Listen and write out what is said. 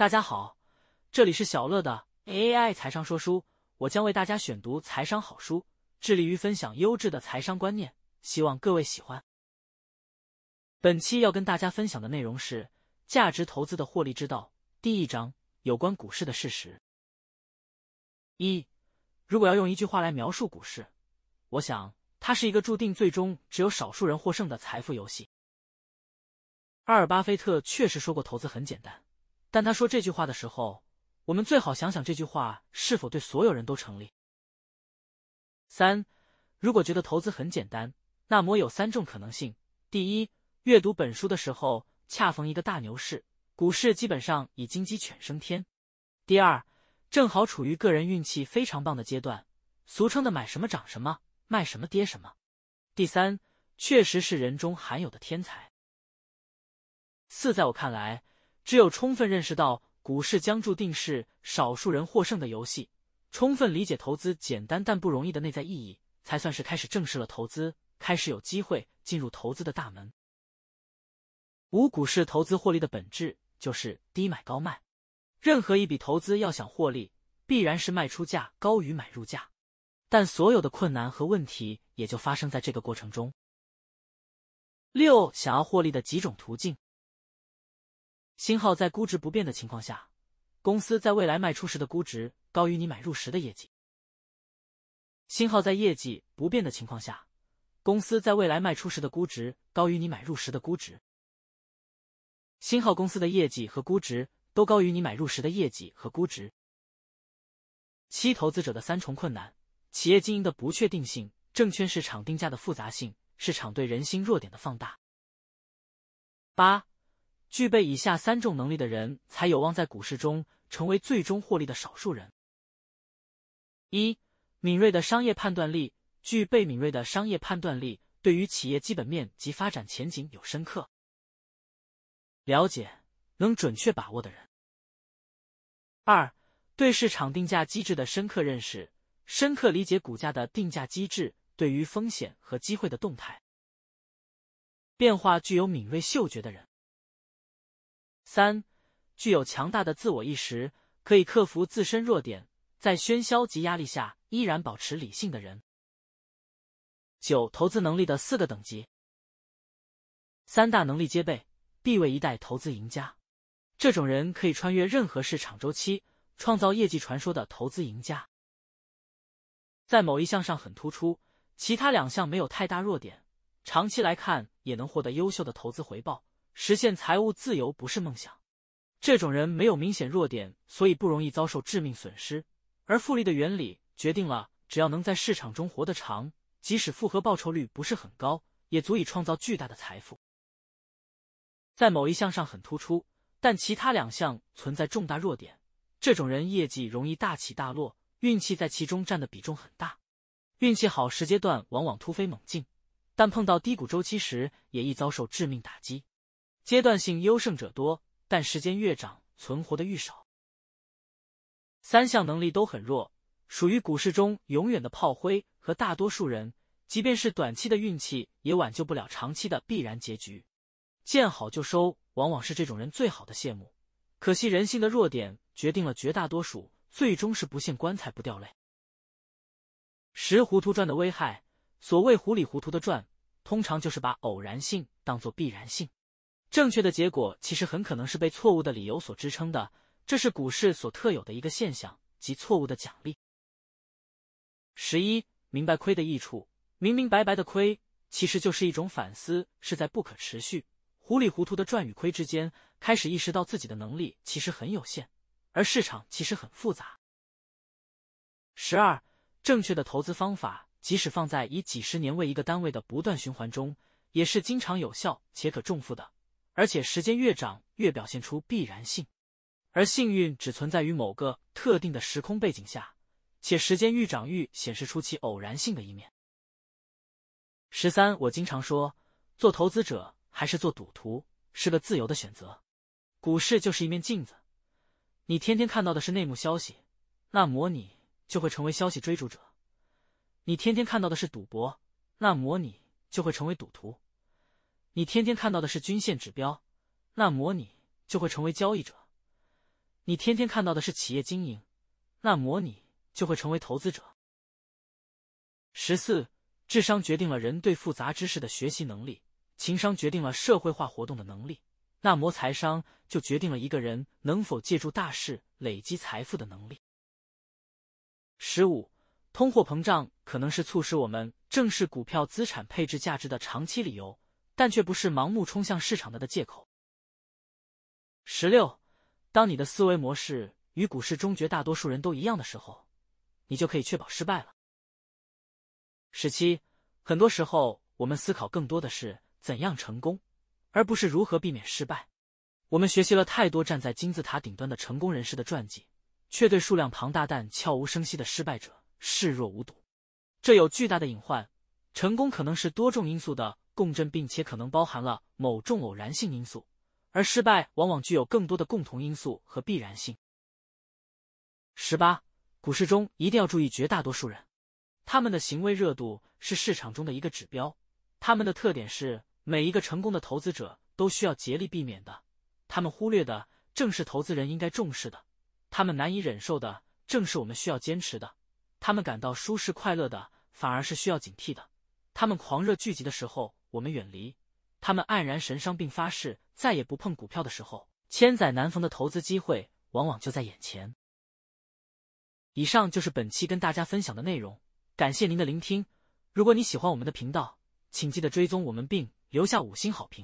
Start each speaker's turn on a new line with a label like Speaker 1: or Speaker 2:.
Speaker 1: 大家好，这里是小乐的 AI 财商说书，我将为大家选读财商好书，致力于分享优质的财商观念，希望各位喜欢。本期要跟大家分享的内容是价值投资的获利之道，第一章有关股市的事实。一，如果要用一句话来描述股市，我想它是一个注定最终只有少数人获胜的财富游戏。阿尔巴菲特确实说过，投资很简单。但他说这句话的时候，我们最好想想这句话是否对所有人都成立。三，如果觉得投资很简单，那么有三种可能性：第一，阅读本书的时候恰逢一个大牛市，股市基本上已经鸡犬升天；第二，正好处于个人运气非常棒的阶段，俗称的买什么涨什么，卖什么跌什么；第三，确实是人中罕有的天才。四，在我看来。只有充分认识到股市将注定是少数人获胜的游戏，充分理解投资简单但不容易的内在意义，才算是开始正视了投资，开始有机会进入投资的大门。五、股市投资获利的本质就是低买高卖。任何一笔投资要想获利，必然是卖出价高于买入价，但所有的困难和问题也就发生在这个过程中。六、想要获利的几种途径。星号在估值不变的情况下，公司在未来卖出时的估值高于你买入时的业绩。星号在业绩不变的情况下，公司在未来卖出时的估值高于你买入时的估值。星号公司的业绩和估值都高于你买入时的业绩和估值。七、投资者的三重困难：企业经营的不确定性、证券市场定价的复杂性、市场对人心弱点的放大。八。具备以下三种能力的人才有望在股市中成为最终获利的少数人：一、敏锐的商业判断力。具备敏锐的商业判断力，对于企业基本面及发展前景有深刻了解，能准确把握的人。二、对市场定价机制的深刻认识，深刻理解股价的定价机制对于风险和机会的动态变化具有敏锐嗅觉的人。三，具有强大的自我意识，可以克服自身弱点，在喧嚣及压力下依然保持理性的人。九，投资能力的四个等级，三大能力皆备，必为一代投资赢家。这种人可以穿越任何市场周期，创造业绩传说的投资赢家。在某一项上很突出，其他两项没有太大弱点，长期来看也能获得优秀的投资回报。实现财务自由不是梦想，这种人没有明显弱点，所以不容易遭受致命损失。而复利的原理决定了，只要能在市场中活得长，即使复合报酬率不是很高，也足以创造巨大的财富。在某一项上很突出，但其他两项存在重大弱点，这种人业绩容易大起大落，运气在其中占的比重很大。运气好时阶段往往突飞猛进，但碰到低谷周期时也易遭受致命打击。阶段性优胜者多，但时间越长，存活的愈少。三项能力都很弱，属于股市中永远的炮灰，和大多数人，即便是短期的运气，也挽救不了长期的必然结局。见好就收，往往是这种人最好的谢幕。可惜人性的弱点，决定了绝大多数最终是不见棺材不掉泪。十糊涂赚的危害，所谓糊里糊涂的赚，通常就是把偶然性当做必然性。正确的结果其实很可能是被错误的理由所支撑的，这是股市所特有的一个现象，即错误的奖励。十一，明白亏的益处，明明白白的亏，其实就是一种反思，是在不可持续、糊里糊涂的赚与亏之间，开始意识到自己的能力其实很有限，而市场其实很复杂。十二，正确的投资方法，即使放在以几十年为一个单位的不断循环中，也是经常有效且可重复的。而且时间越长，越表现出必然性，而幸运只存在于某个特定的时空背景下，且时间愈长愈显示出其偶然性的一面。十三，我经常说，做投资者还是做赌徒是个自由的选择。股市就是一面镜子，你天天看到的是内幕消息，那模拟就会成为消息追逐者；你天天看到的是赌博，那模拟就会成为赌徒。你天天看到的是均线指标，那模拟就会成为交易者；你天天看到的是企业经营，那模拟就会成为投资者。十四，智商决定了人对复杂知识的学习能力，情商决定了社会化活动的能力，那么财商就决定了一个人能否借助大势累积财富的能力。十五，通货膨胀可能是促使我们正视股票资产配置价值的长期理由，但却不是盲目冲向市场的的借口。十六，当你的思维模式与股市中绝大多数人都一样的时候，你就可以确保失败了。十七，很多时候我们思考更多的是怎样成功，而不是如何避免失败。我们学习了太多站在金字塔顶端的成功人士的传记，却对数量庞大但悄无声息的失败者视若无睹。这有巨大的隐患。成功可能是多种因素的共振，并且可能包含了某种偶然性因素，而失败往往具有更多的共同因素和必然性。十八，股市中一定要注意绝大多数人。他们的行为热度是市场中的一个指标，他们的特点是每一个成功的投资者都需要竭力避免的，他们忽略的正是投资人应该重视的，他们难以忍受的正是我们需要坚持的，他们感到舒适快乐的反而是需要警惕的，他们狂热聚集的时候我们远离，他们黯然神伤并发誓再也不碰股票的时候，千载难逢的投资机会往往就在眼前。以上就是本期跟大家分享的内容。感谢您的聆听，如果你喜欢我们的频道，请记得追踪我们并留下五星好评。